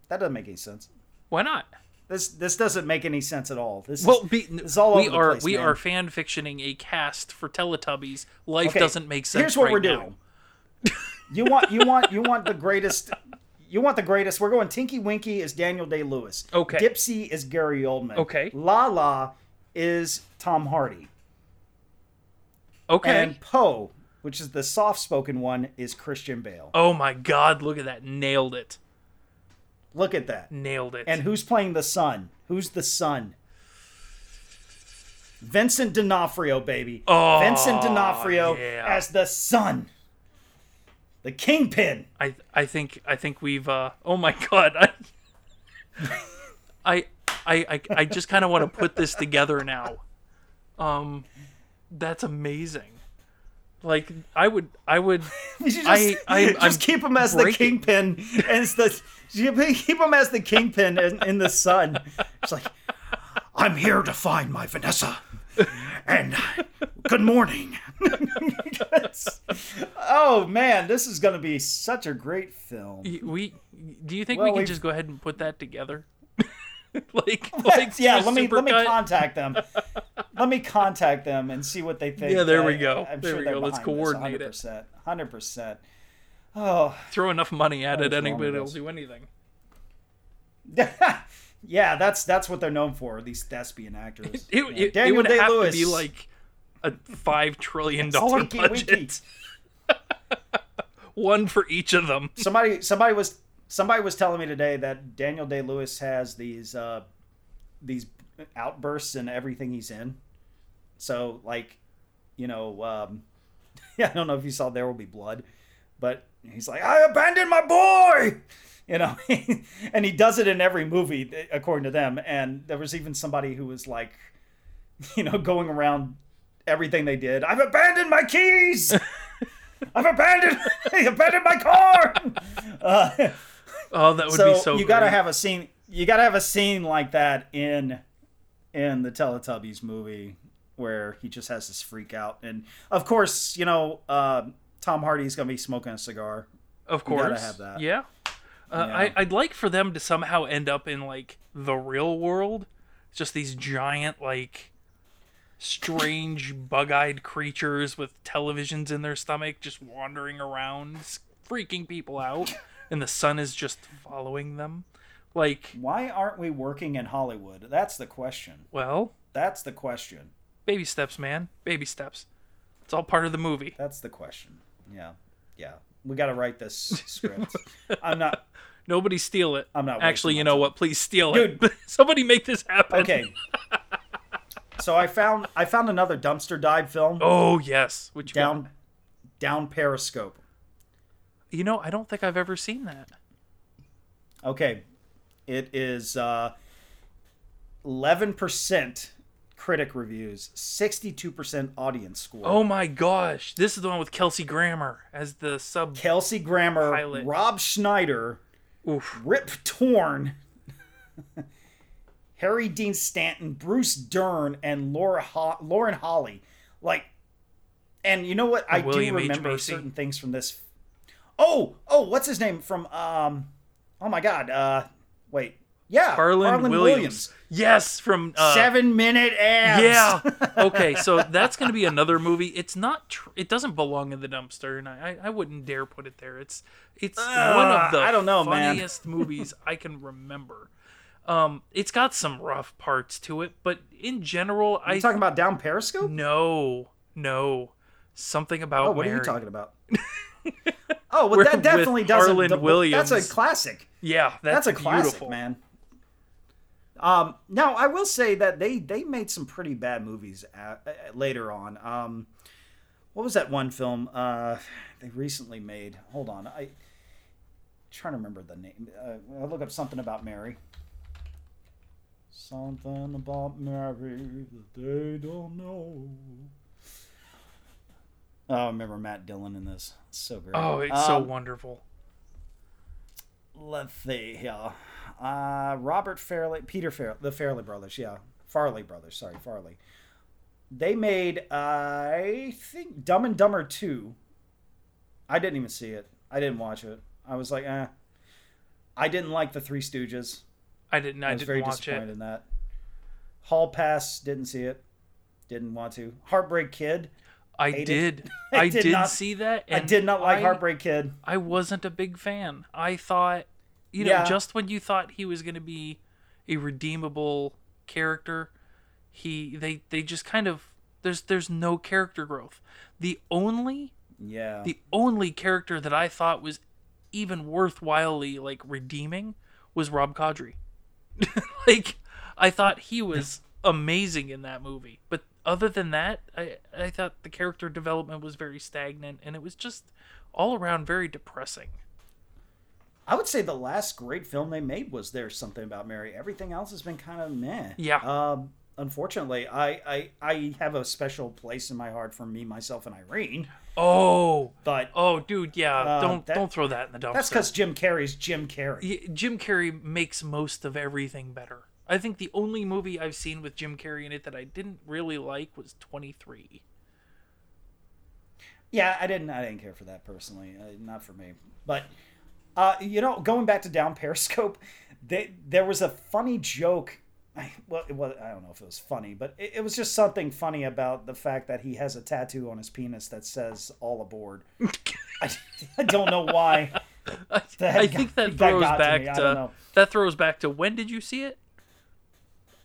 that doesn't make any sense. Why not? This this doesn't make any sense at all. This Well, is, be, this is all we over the are place, we man. are fan fictioning a cast for Teletubbies. Life Okay, doesn't make sense. Here's what right we're now. doing. You want you want you want the greatest. You want the greatest. We're going Tinky Winky is Daniel Day Lewis. Okay. Dipsy is Gary Oldman. Okay. Laa-Laa is Tom Hardy. Okay. And Po, which is the soft spoken one, is Christian Bale. oh my God! Look at that. Nailed it. Look at that. Nailed it. And who's playing the sun? Who's the sun? Vincent D'Onofrio, baby. Oh, Vincent D'Onofrio yeah. as the sun. The kingpin. I I think I think we've uh oh my god I (laughs) I I I, I just kind of want to put this together now. Um that's amazing. Like I would I would (laughs) You should I- I'm- just I'm keep him as the kingpin, and it's the keep him as the kingpin in, in the sun. It's like I'm here to find my Vanessa, and good morning. Oh man, this is gonna be such a great film. we do you think Well, we can we've- just go ahead and put that together? (laughs) like (laughs) like yeah, let me let me Supercut? contact them. let me contact them and see what they think. Yeah, there we go. I'm There sure we they're go. Let's behind this, coordinate it. 100%, Hundred percent. Oh. throw enough money at it What's wrong anybody with will do anything. (laughs) yeah, that's that's what they're known for. These thespian actors. It, Yeah. it, it Daniel would have Day-Lewis. to be like a 5 trillion dollar budget. (laughs) One for each of them. somebody somebody was somebody was telling me today that Daniel Day Lewis has these uh, these outbursts in everything he's in. So like, you know, um, yeah, (laughs) I don't know if you saw There Will Be Blood, but he's like, I abandoned my boy. You know, (laughs) and he does it in every movie according to them. And there was even somebody who was like, you know, going around everything they did. I've abandoned my keys. (laughs) I've abandoned, (laughs) I abandoned my car. Uh, Oh, that would so, be so you got to have a scene. You got to have a scene like that in in the Teletubbies movie where he just has this freak out, and of course, you know, uh, Tom Hardy's gonna be smoking a cigar. Of You gotta course. have that. Yeah. Uh, Yeah. I, I'd like for them to somehow end up in like the real world. Just these giant, like, strange, bug eyed creatures with televisions in their stomach just wandering around, freaking people out. And the sun is just following them. Like, Why aren't we working in Hollywood? That's the question. well, That's the question. baby steps, man. Baby steps. It's all part of the movie. That's the question. Yeah. Yeah. We got to write this script. (laughs) I'm not. Nobody steal it. I'm not Actually, you know time. what? Please steal it. (laughs) Somebody make this happen. Okay. (laughs) so I found I found another dumpster dive film Oh yes. Which down down Periscope. You know, I don't think I've ever seen that. Okay. It is uh 11% critic reviews, 62% audience score. Oh my gosh, this is the one with Kelsey Grammer as the sub. Kelsey Grammer, Pilot. Rob Schneider, Oof. Rip Torn, (laughs) Harry Dean Stanton, Bruce Dern, and Laura Ho- Lauren Holly. Like, and you know what? I William do remember certain things from this. Oh, oh, what's his name from? Um, oh my God. Uh, wait, yeah, Harland, Williams. Yes, from uh, Seven minute abs. Yeah. (laughs) Okay, so that's going to be another movie. It's not. Tr- it doesn't belong in the dumpster, and I, I wouldn't dare put it there. It's it's one of the I don't know, funniest movies I can remember. Um, it's got some rough parts to it, but in general, I you talking about down Periscope? no, no, something about Oh, what Mary. are you talking about? (laughs) oh, well, We're that definitely doesn't. Harland Williams. That's a classic. Yeah, that's, That's a classic, beautiful. man. Um, now I will say that they they made some pretty bad movies uh uh later on. Um, what was that one film uh, they recently made? Hold on, I trying to remember the name. Uh, I'll look up something about Mary. Something about Mary that they don't know. Oh, I remember Matt Dillon in this. It's so great. Oh, it's so Um, wonderful. let's see here. Uh, Robert Farrelly, Peter Farrelly, the Farrelly brothers, yeah, Farrelly brothers. Sorry, Farrelly. They made, I think, Dumb and Dumber two. I didn't even see it. I didn't watch it. I was like, eh. I didn't like the Three Stooges. I didn't. I I was didn't very disappointed it. in that. Hall Pass, didn't see it. Didn't want to. Heartbreak Kid. I did. (laughs) I I did did, not- see that. I did not like I- Heartbreak Kid. I wasn't a big fan. I thought, you know, Yeah. just when you thought he was going to be a redeemable character, he they they just kind of there's there's no character growth. The only Yeah. the only character that I thought was even worthwhilely like redeeming was Rob Corddry. (laughs) like I thought he was amazing in that movie. But other than that, I I thought the character development was very stagnant and it was just all around very depressing. I would say the last great film they made was There's Something About Mary. Everything else has been kind of meh. Yeah. Um, unfortunately, I, I I have a special place in my heart for me, myself, and Irene. Oh, But oh, dude, yeah. Uh, don't that- don't throw that in the dumpster. that's because Jim Carrey's Jim Carrey. Y- Jim Carrey makes most of everything better. I think the only movie I've seen with Jim Carrey in it that I didn't really like was 23. Yeah, I didn't I didn't care for that personally. Uh, not for me. But uh, you know, going back to Down Periscope, they, there was a funny joke. I, well, it was, I don't know if it was funny, but it, it was just something funny about the fact that he has a tattoo on his penis that says "All aboard." I, I don't know why. (laughs) I, That I got- think that (laughs) that throws to back. I to, that throws back to when did you see it?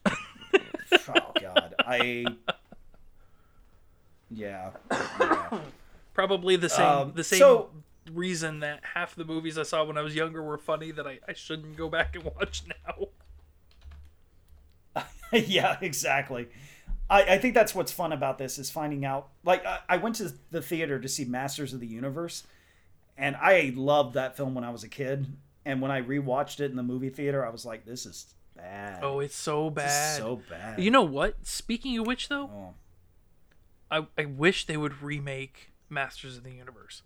Oh God, I. Yeah. yeah. (laughs) Probably the same Um, the same so- reason that half the movies I saw when I was younger were funny that I, I shouldn't go back and watch now. (laughs) yeah, exactly. I, I think that's what's fun about this is finding out. Like, I, I went to the theater to see Masters of the Universe, and I loved that film when I was a kid. And when I rewatched it in the movie theater, I was like, "This is bad. Oh, it's so bad. so bad." You know what? Speaking of which though, Oh. I, I wish they would remake Masters of the Universe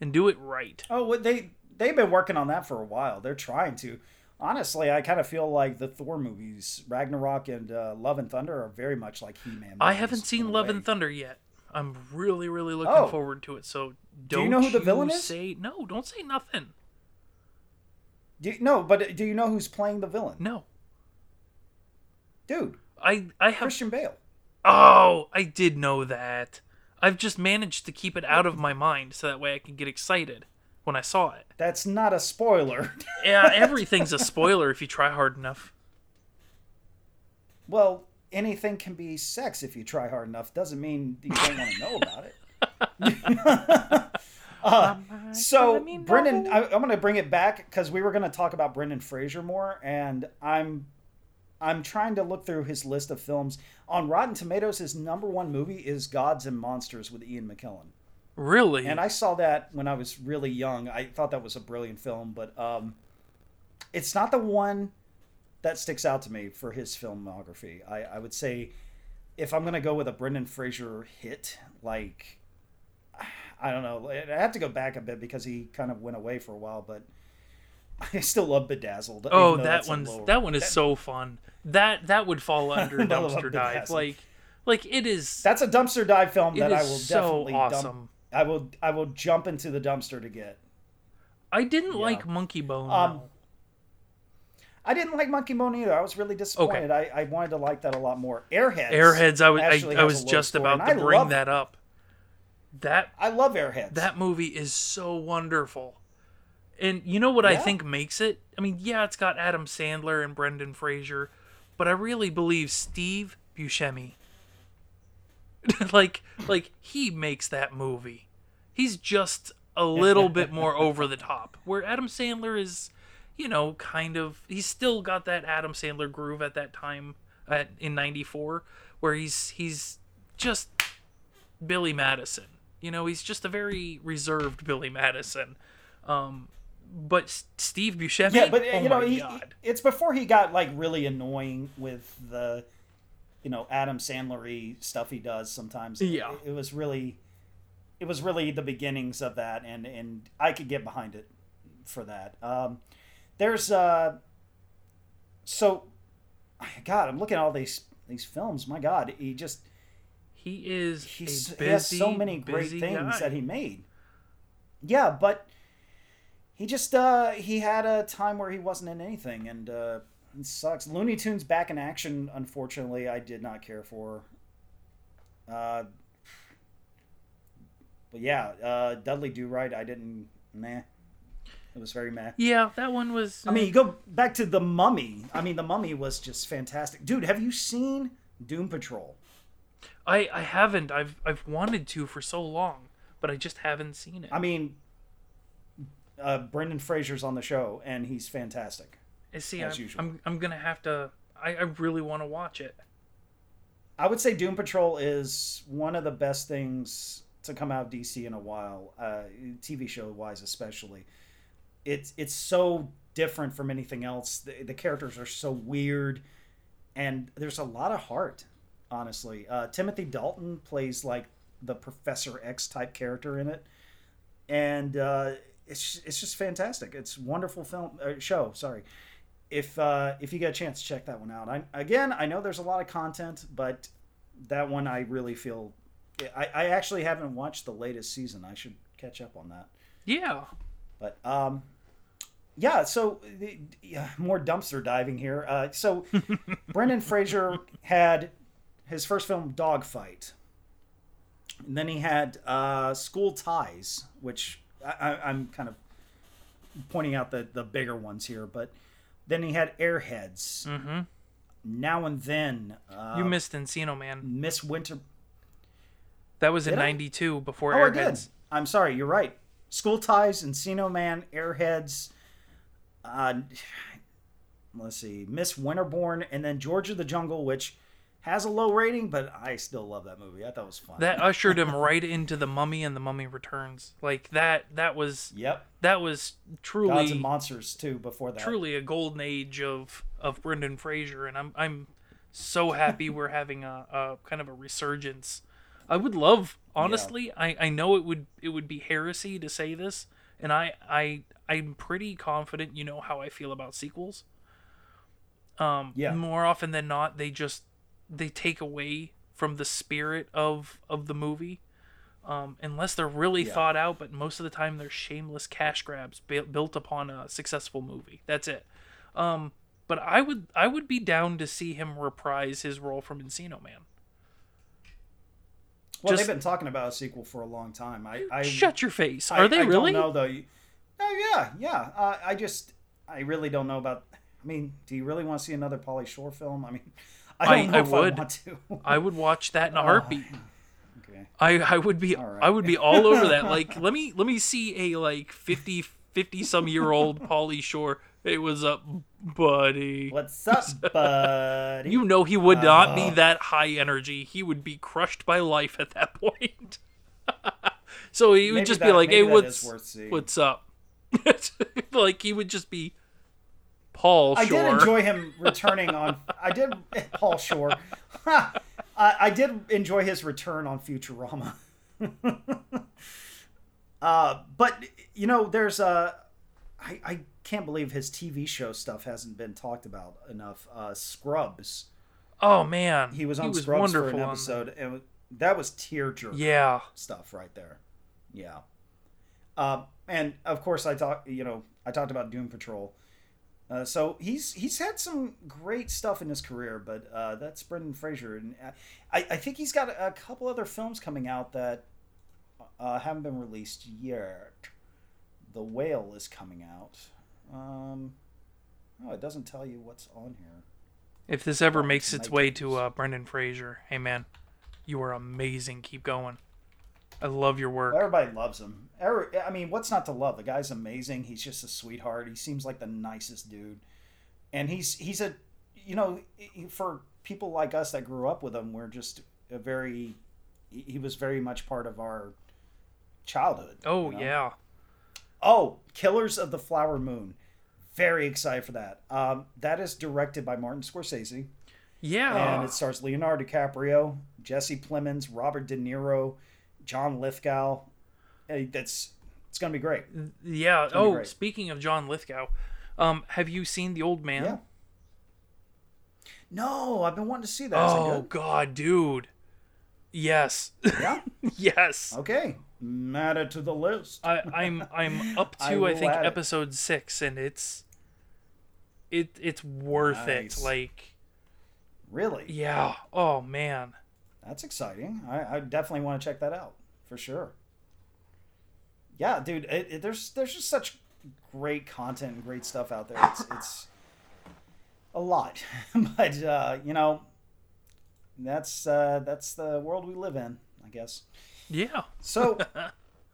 and do it right. Oh, well, they they've been working on that for a while. They're trying to. Honestly, I kind of feel like the Thor movies, Ragnarok and uh, Love and Thunder, are very much like He-Man. I haven't seen Love way. and Thunder yet. I'm really, really looking Oh. forward to it. So Do you don't know who the villain is? Say no. Don't say nothing. Do you, no, but do you know who's playing the villain? No. Dude, I I have. Christian Bale. Oh, I did know that. I've just managed to keep it out of my mind so that way I can get excited. when I saw it. That's not a spoiler. (laughs) Yeah, everything's a spoiler if you try hard enough. well, anything can be sex if you try hard enough. Doesn't mean you don't want to know about it. (laughs) uh, so, Brendan, I, I'm going to bring it back because we were going to talk about Brendan Fraser more, and I'm I'm trying to look through his list of films. On Rotten Tomatoes, his number one movie is Gods and Monsters with Ian McKellen. Really? And I saw that when I was really young. I thought that was a brilliant film, but um, it's not the one that sticks out to me for his filmography. I, I would say if I'm going to go with a Brendan Fraser hit, like, (sighs) I don't know. I have to go back a bit because he kind of went away for a while, but (laughs) I still love Bedazzled. Oh, that one's low, that one is that, so fun. That that would fall (laughs) under dumpster dive. Like like it is. That's a dumpster dive film that I will so definitely awesome. Dump, I will I will jump into the dumpster to get. I didn't yeah. like Monkey Bone. Um, I didn't like Monkey Bone either. I was really disappointed. Okay. I, I wanted to like that a lot more. Airheads. Airheads. I was I, I was just about to bring love, that up. That I love Airheads. That movie is so wonderful. And you know what yeah. I think makes it? I mean, yeah, it's got Adam Sandler and Brendan Fraser, but I really believe Steve Buscemi (laughs) like like he makes that movie. He's just a little bit more (laughs) over the top. Where Adam Sandler is, you know, kind of he's still got that Adam Sandler groove at that time at in 94 where he's he's just Billy Madison. You know, he's just a very reserved Billy Madison. Um, but Steve Buscemi, yeah, but oh you know, he, it's before he got like really annoying with the you know Adam Sandlery stuff he does sometimes. Yeah, it, it, was really, it was really the beginnings of that, and and I could get behind it for that. Um, there's uh, so, God, I'm looking at all these these films. My God, he just he is he's, busy, he has so many great things guy. that he made. Yeah, but he just uh, he had a time where he wasn't in anything, and uh, it sucks. Looney Tunes back in action. Unfortunately, I did not care for. Uh, but yeah, uh, Dudley Do Right. I didn't. Meh. It was very meh. Yeah, that one was. I mean, you go back to the Mummy. I mean, the Mummy was just fantastic, dude. Have you seen Doom Patrol? I I haven't. I've I've wanted to for so long, but I just haven't seen it. I mean, uh, Brendan Fraser's on the show, and he's fantastic. See, I'm, I'm, I'm gonna have to. I, I really want to watch it. I would say Doom Patrol is one of the best things to come out of DC in a while, uh, TV show wise especially. It's it's so different from anything else. The, the, characters are so weird, and there's a lot of heart. Honestly, uh, Timothy Dalton plays like the Professor X type character in it, and uh, it's it's just fantastic. It's wonderful film uh, show. Sorry, if uh, if you get a chance, to check that one out. I, again, I know there's a lot of content, but that one I really feel. I, I actually haven't watched the latest season. I should catch up on that. Yeah. But um, yeah. So yeah, more dumpster diving here. Uh, so (laughs) Brendan Fraser had his first film, Dogfight. And then he had uh, School Ties, which I, I'm kind of pointing out the the bigger ones here, but then he had Airheads. Mm-hmm. Now and then. Uh, you missed Encino Man. Miss Winter. That was in '92 before oh, Airheads. I did. I'm sorry. You're right. School Ties, Encino Man, Airheads. Uh, let's see, Miss Winterbourne, and then George of the Jungle, which has a low rating, but I still love that movie. I thought it was fun. That ushered him (laughs) right into the Mummy and the Mummy Returns. Like that. That was. Yep. That was truly. Gods and Monsters too. Before that. Truly a golden age of of Brendan Fraser, and I'm I'm so happy we're having a, a kind of a resurgence. I would love, honestly. Yeah. I I know it would it would be heresy to say this, and I I I'm pretty confident. You know how I feel about sequels. Um, yeah. More often than not, they just they take away from the spirit of of the movie um, unless they're really yeah. thought out but most of the time they're shameless cash grabs built upon a successful movie that's it um, but i would i would be down to see him reprise his role from encino man well Just, they've been talking about a sequel for a long time i, I shut your face are I, they I really no though Oh yeah, yeah. Uh, I just, I really don't know about. I mean, do you really want to see another Pauly Shore film? I mean, I don't I- know I if would. I want to. I would watch that in a heartbeat. okay. I, I would be right. I would be all over that. (laughs) Like let me let me see a like 50 50 some year old Pauly Shore. It was up, buddy? What's up, (laughs) buddy? You know he would not Uh. be that high energy. He would be crushed by life at that point. (laughs) so he would just that- be like, "Hey, what's is worth seeing. what's up?" like he would just be Paul Shore. I did enjoy him (laughs) returning on. I did (laughs) Paul Shore. (laughs) I, I did enjoy his return on Futurama. uh, but you know, there's a. I, I can't believe his TV show stuff hasn't been talked about enough. Uh, Scrubs. oh man, He was on Scrubs for an episode, and that was tearjerker that. Yeah, stuff right there. Yeah. Um, and of course, I talked. You know, I talked about Doom Patrol. Uh, so he's he's had some great stuff in his career, but uh, that's Brendan Fraser, and uh, I, I think he's got a, a couple other films coming out that uh, haven't been released yet. The Whale is coming out. Um, oh, it doesn't tell you what's on here. if this ever makes its way to uh, Brendan Fraser, hey man, you are amazing. Keep going. I love your work. Everybody loves him. Every, I mean, what's not to love? The guy's amazing. He's just a sweetheart. He seems like the nicest dude, and he's he's a, you know, for people like us that grew up with him, we're just a very. He was very much part of our childhood. Oh you know? yeah. Oh, Killers of the Flower Moon. Very excited for that. Um, that is directed by Martin Scorsese Yeah. and it stars Leonardo DiCaprio, Jesse Plemons, Robert De Niro, John Lithgow. That's it's gonna be great. yeah. Oh, great. speaking of John Lithgow, um, have you seen The Old Man? Yeah. No, I've been wanting to see that. Oh good? God, dude. Yes. Yeah. (laughs) yes. Okay. Add it to the list. I, I'm I'm up (laughs) to I, will think add it. episode six, and it's it it's worth Nice. it. Like Really? yeah. Oh man. That's exciting. I, I definitely want to check that out for sure. Yeah, dude. It, it, there's there's just such great content and great stuff out there. It's it's a lot, (laughs) but uh, you know, that's uh, that's the world we live in, I guess. Yeah. So,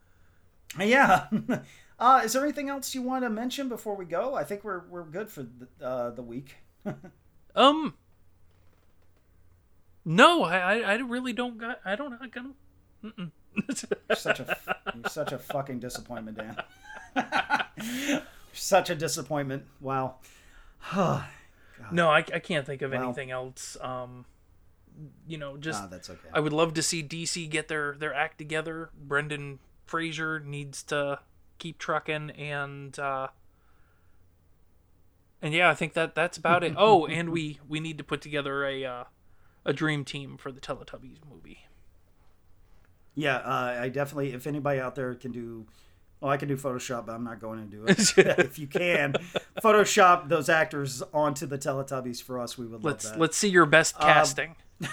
(laughs) yeah. (laughs) Uh, is there anything else you want to mention before we go? I think we're we're good for the, uh, the week. Um. No, I I, I really don't got I don't I got. Mm-mm. Such a you're such a fucking disappointment, Dan. (laughs) Such a disappointment. Wow. (sighs) no, I, I can't think of anything else. Um, you know, just ah, that's okay. I would love to see DC get their their act together. Brendan Fraser needs to keep trucking, and uh, and yeah, I think that that's about it. (laughs) Oh, and we we need to put together a uh, a dream team for the Teletubbies movie. Yeah, uh, I definitely. If anybody out there can do, well, I can do Photoshop, but I'm not going to do it. (laughs) if you can, Photoshop those actors onto the Teletubbies for us, we would love Let's that. let's see your best casting. (laughs)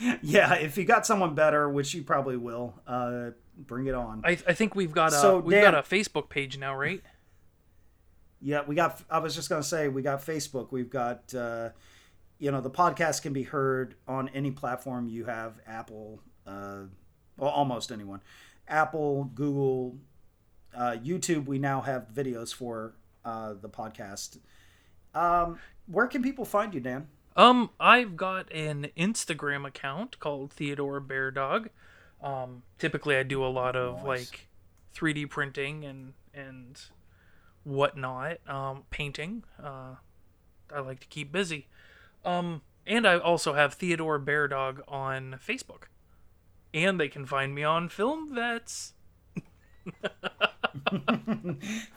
(laughs) Yeah, if you got someone better, which you probably will, uh, bring it on. I, I think we've got a So, we've got a Facebook page now, right? Yeah, we got. I was just gonna say we got Facebook. We've got. Uh, you know, the podcast can be heard on any platform you have. Apple, uh, well, almost anyone. Apple, Google, uh, YouTube. We now have videos for uh, the podcast. Um, where can people find you, Dan? Um, I've got an Instagram account called Theodore Bear Dog. Um, typically I do a lot of Nice. like 3D printing and and whatnot. Um, painting. Uh, I like to keep busy. Um, and I also have Theodore Bear Dog on Facebook, and they can find me on Film Vets. (laughs)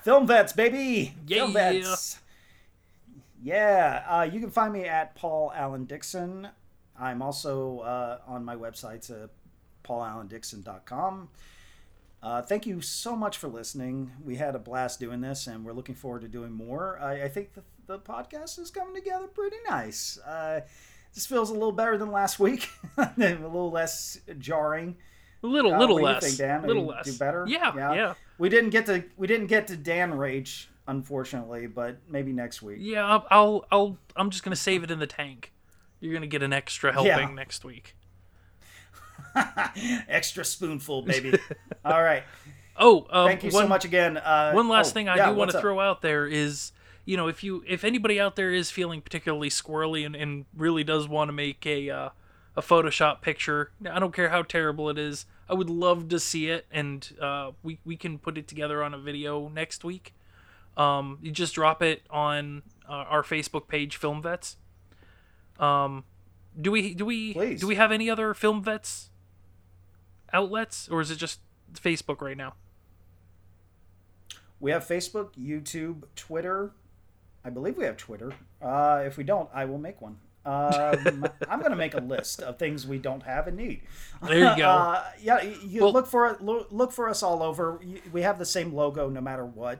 Film Vets, baby. Film Vets. Yeah, uh, you can find me at Paul Allen Dixon. I'm also uh, on my website, uh, paulallen.dixon.com. Uh, thank you so much for listening. We had a blast doing this, and we're looking forward to doing more. I, I think the, the podcast is coming together pretty nice. Uh, this feels a little better than last week, (laughs) a little less jarring. A little, Uh, little what do you less. think, Dan? little less. Do better? Yeah, yeah, We didn't get to we didn't get to Dan rage, unfortunately, but maybe next week. yeah. I'll, I'll, I'll, I'm just gonna save it in the tank. You're gonna get an extra helping Yeah. next week. (laughs) Extra spoonful, baby. (laughs) All right. Oh, um, Thank you one, so much again. Uh, One last oh, thing I yeah, do want to throw out there is, you know, if you if anybody out there is feeling particularly squirrely and, and really does want to make a uh, a Photoshop picture, I don't care how terrible it is. I would love to see it, and uh, we we can put it together on a video next week. Um, you just drop it on uh, our Facebook page, Film Vets. Um, do we do we Please. do we have any other Film Vets outlets, or is it just Facebook right now? We have Facebook, YouTube, Twitter. I believe we have Twitter. Uh, if we don't, I will make one. Um, (laughs) I'm going to make a list of things we don't have and need. There you go. Uh, yeah, you- Well- look for look, look for us all over. We have the same logo no matter what.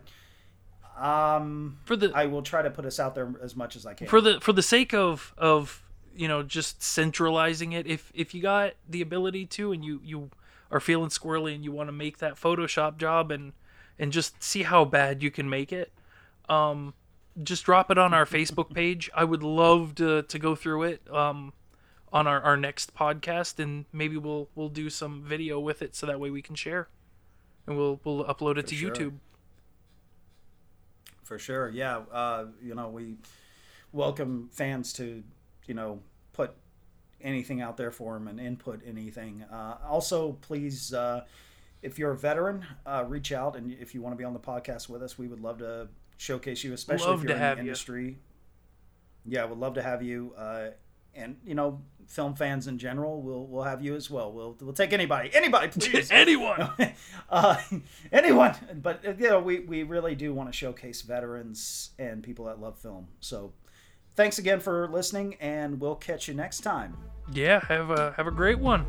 Um, For the I will try to put us out there as much as I can. for the for the sake of of you know just centralizing it if if you got the ability to and you you are feeling squirrely and you want to make that photoshop job and and just see how bad you can make it um just drop it on our facebook page i would love to to go through it um on our, our next podcast and maybe we'll we'll do some video with it so that way we can share and we'll we'll upload it to sure. youtube For sure, yeah. Uh, you know, we welcome fans to, you know, put anything out there for them and input anything. Uh, also, please, uh, if you're a veteran, uh, reach out and if you want to be on the podcast with us, we would love to showcase you, especially Love if you're in the you. industry. Yeah, we'd love to have you. Uh, and you know, film fans in general, we'll we'll have you as well. We'll we'll take anybody, anybody, (laughs) please. anyone (laughs) uh, anyone. But uh, you know, we we really do want to showcase veterans and people that love film. So, thanks again for listening, and we'll catch you next time. yeah have a have a great one